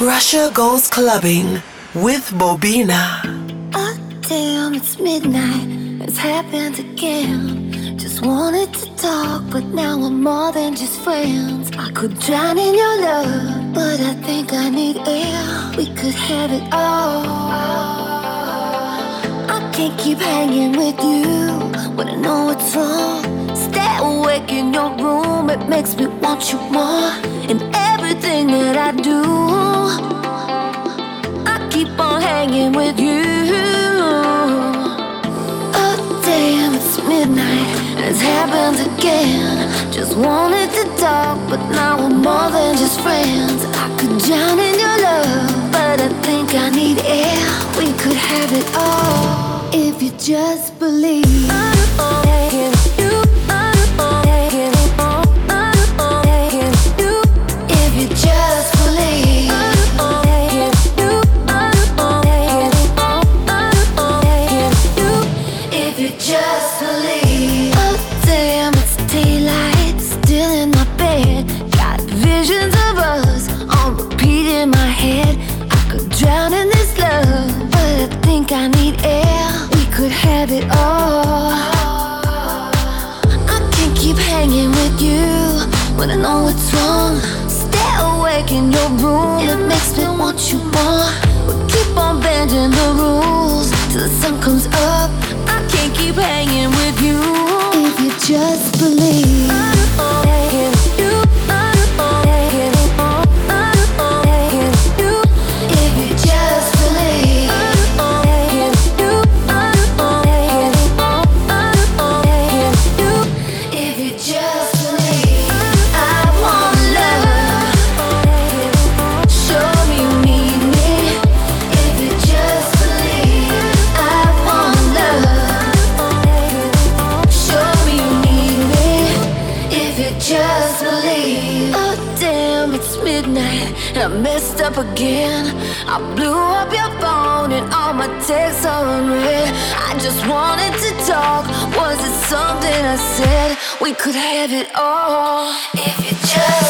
Russia goes clubbing with Bobina. Oh, damn, it's midnight. It's happened again. Just wanted to talk, but now we're more than just friends. I could drown in your love, but I think I need air. We could have it all. I can't keep hanging with you when I know it's wrong. Stay awake in your room, it makes me want you more. In everything that I do, I keep on hanging with you. Oh, damn, it's midnight and it's happened again. Just wanted to talk, but now we're more than just friends. I could drown in your love, but I think I need air. We could have it all if you just believe. Taking it all. I can't keep hanging with you when I know it's wrong. Stay awake in your room, it makes me want you more. We keep on bending the rules till the sun comes up. I can't keep hanging with you if you just believe. Taking something I said? We could have it all if you just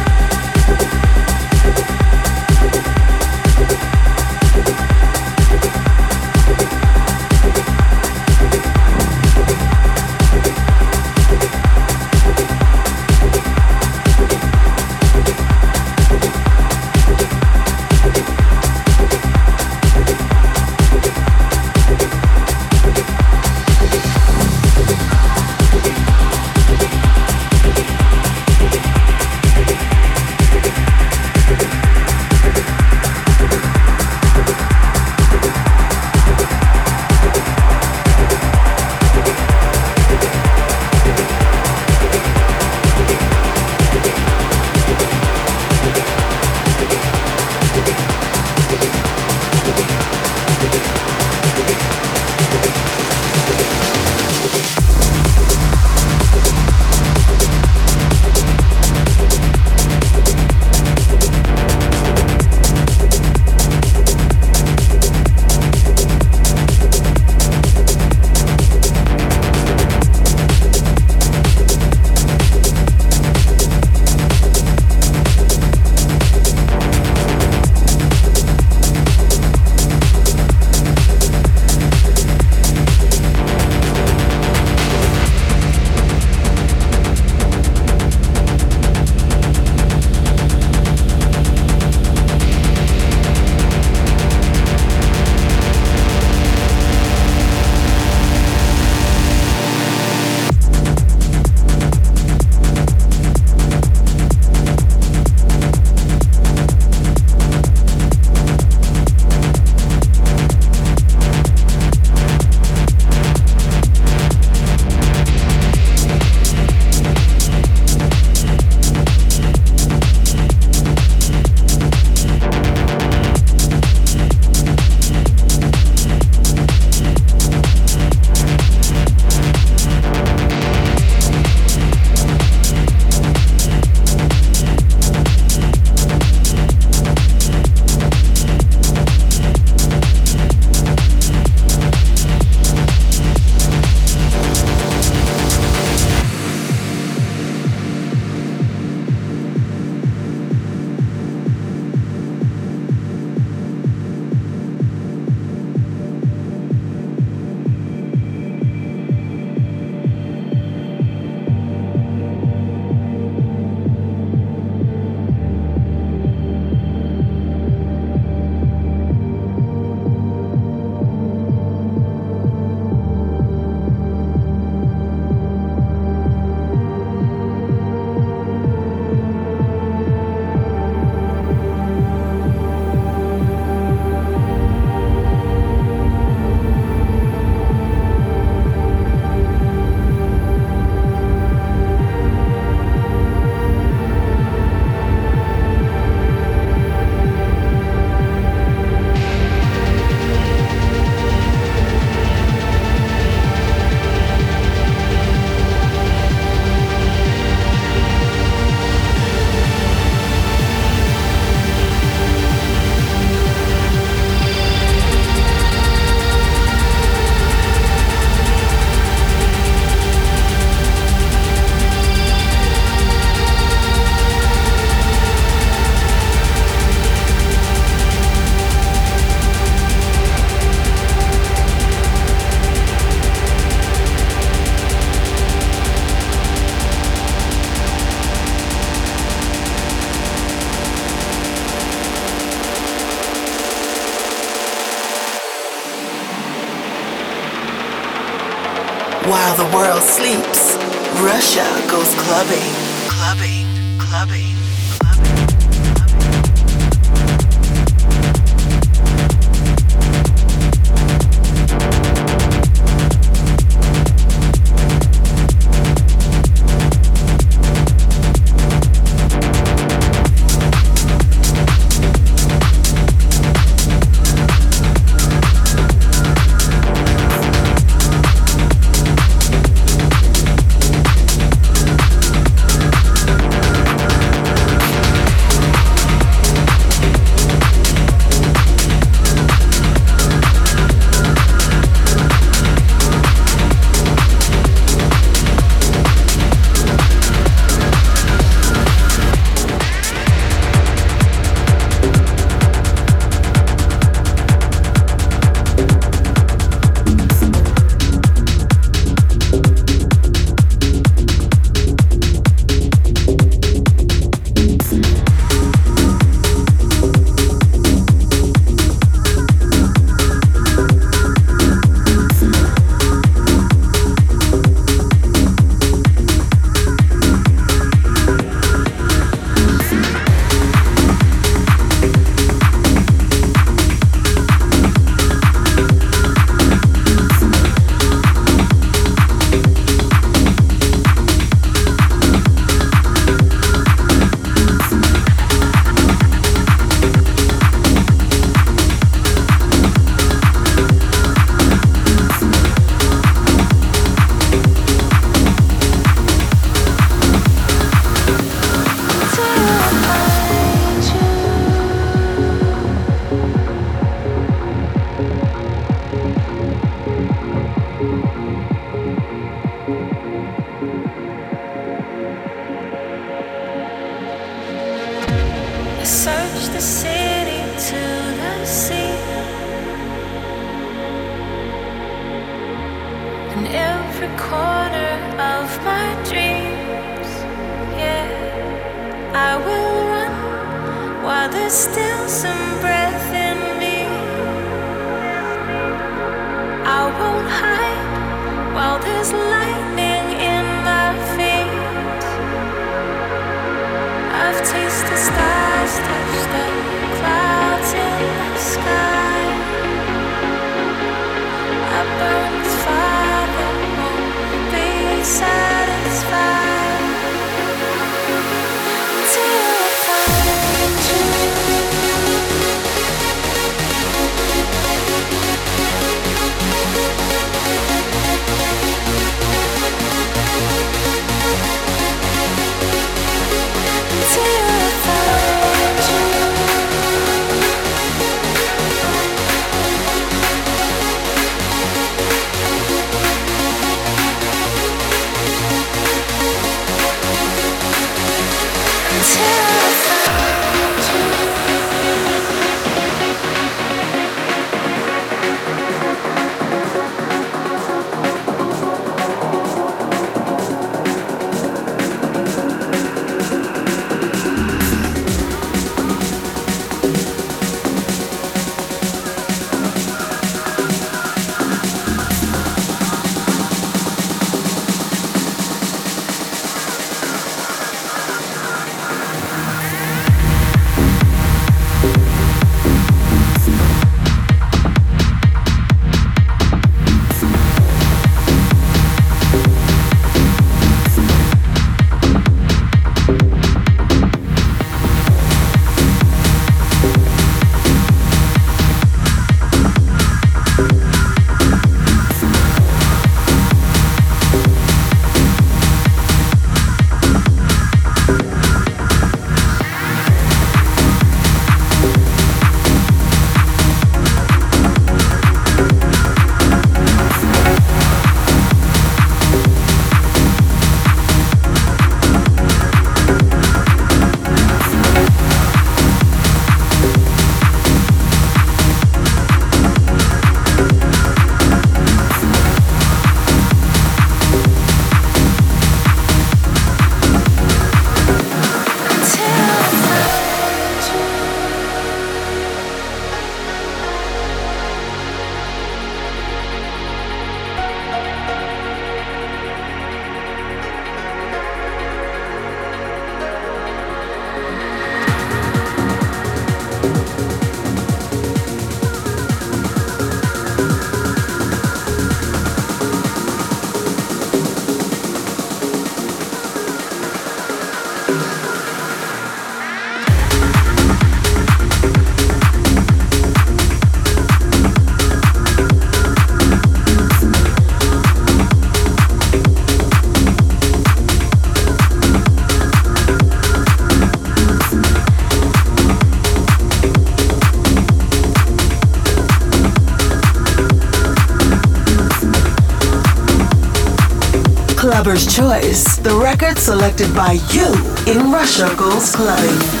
Clubber's Choice, the record selected by you in Russia Goes Clubbing.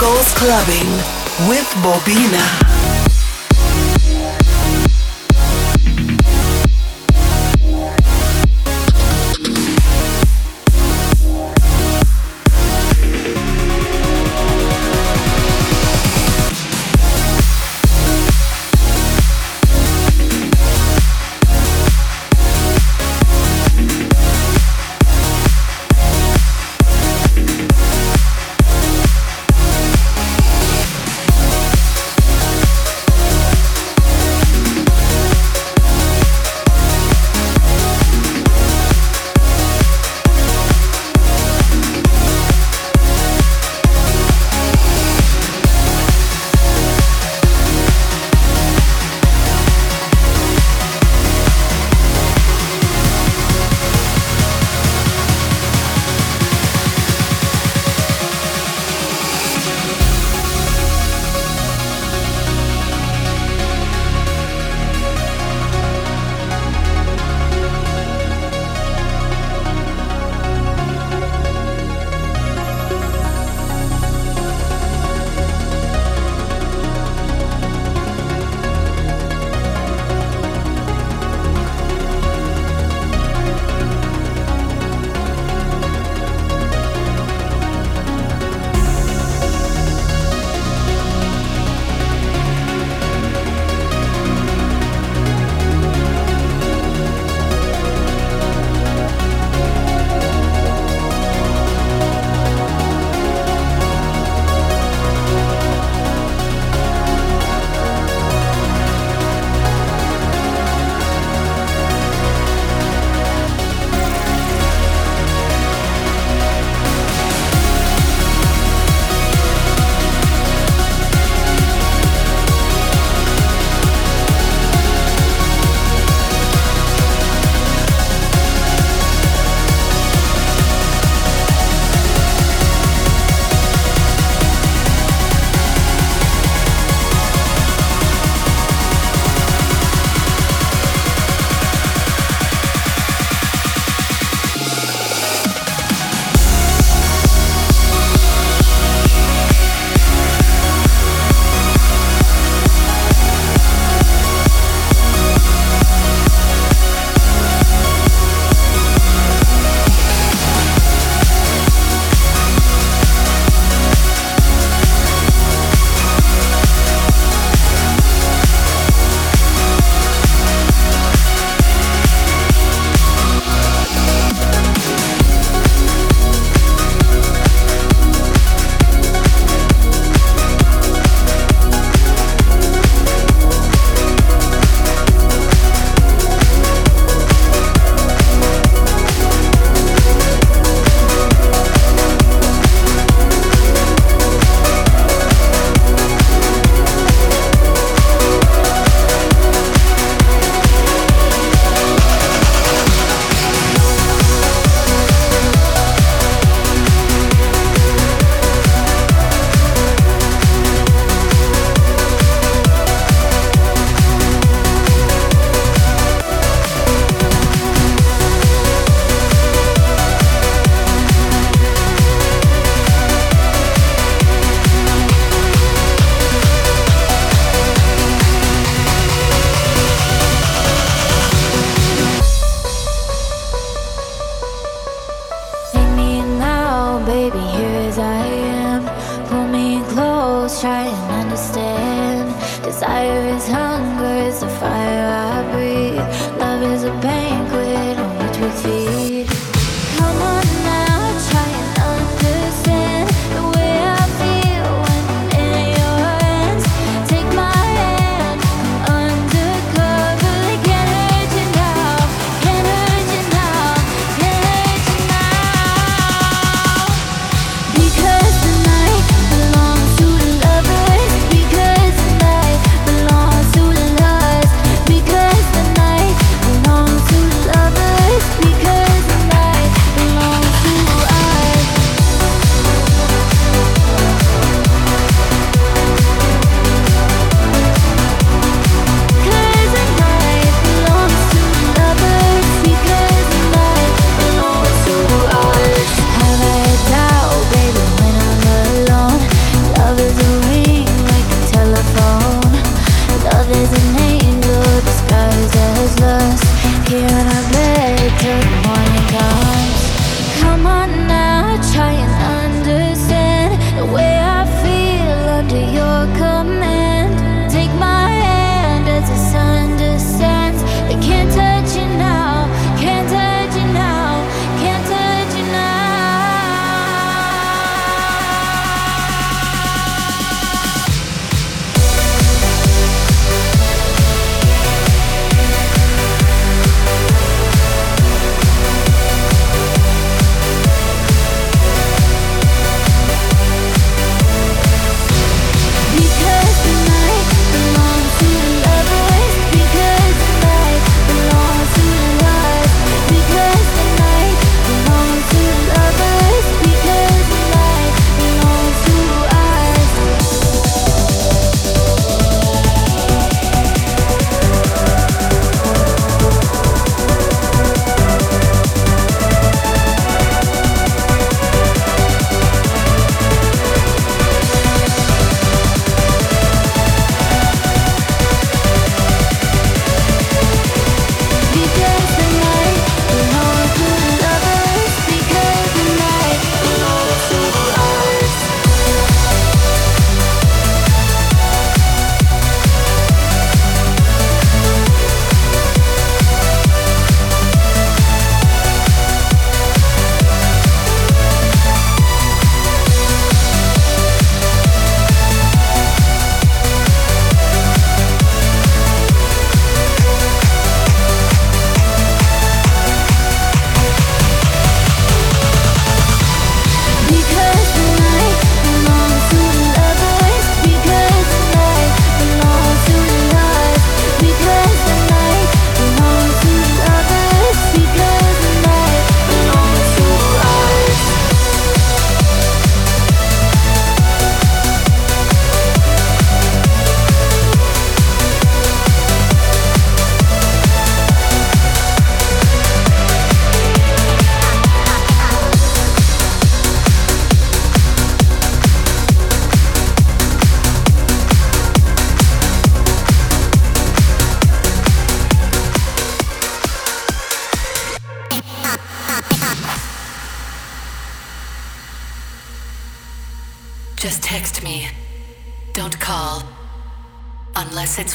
Goes clubbing with Bobina.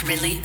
Really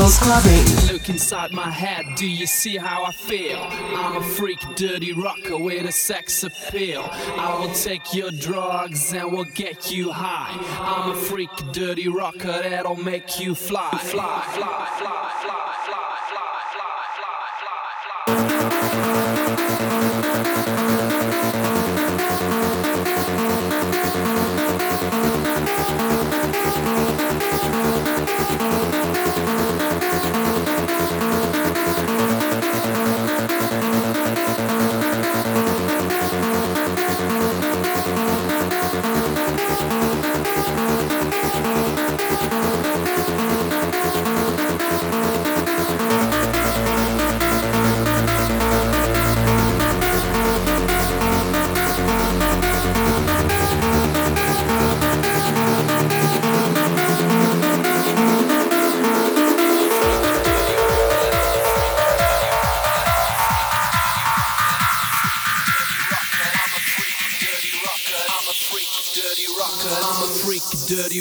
In clubbing. Look inside my head, do you see how I feel? I'm a freak, dirty rocker with a sex appeal. I will take your drugs and we'll get you high. I'm a freak, dirty rocker that'll make you fly, fly, fly, fly,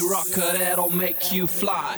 rocker that'll make you fly.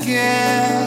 again.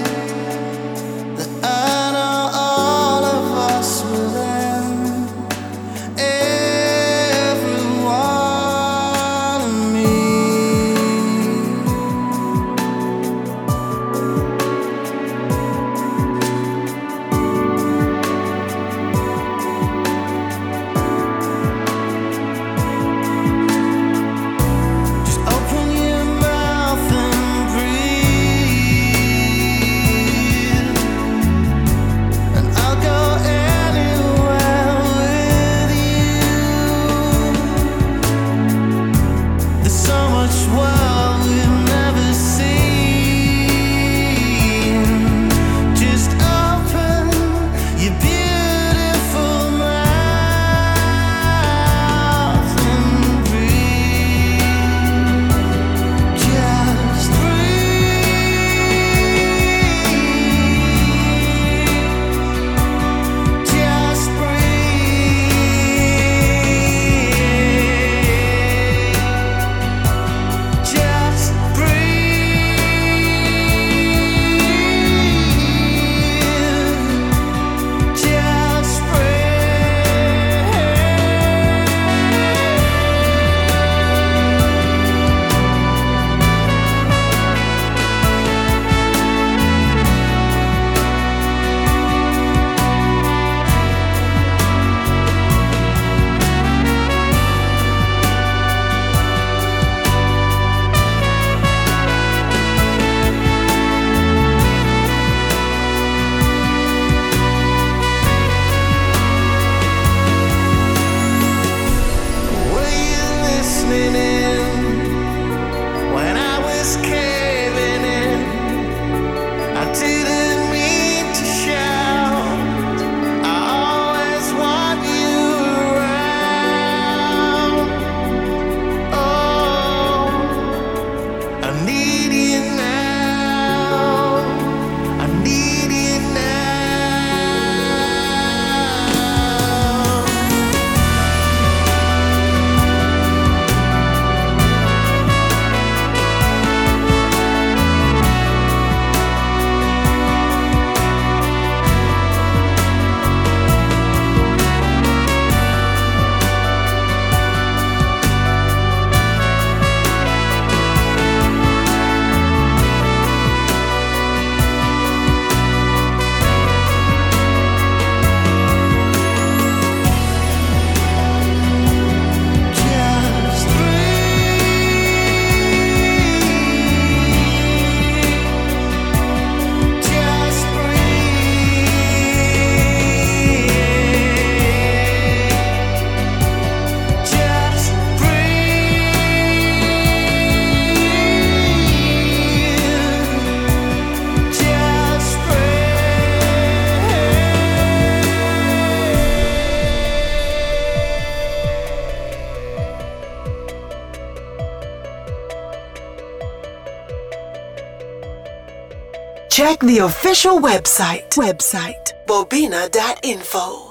Check the official website, website, bobina.info.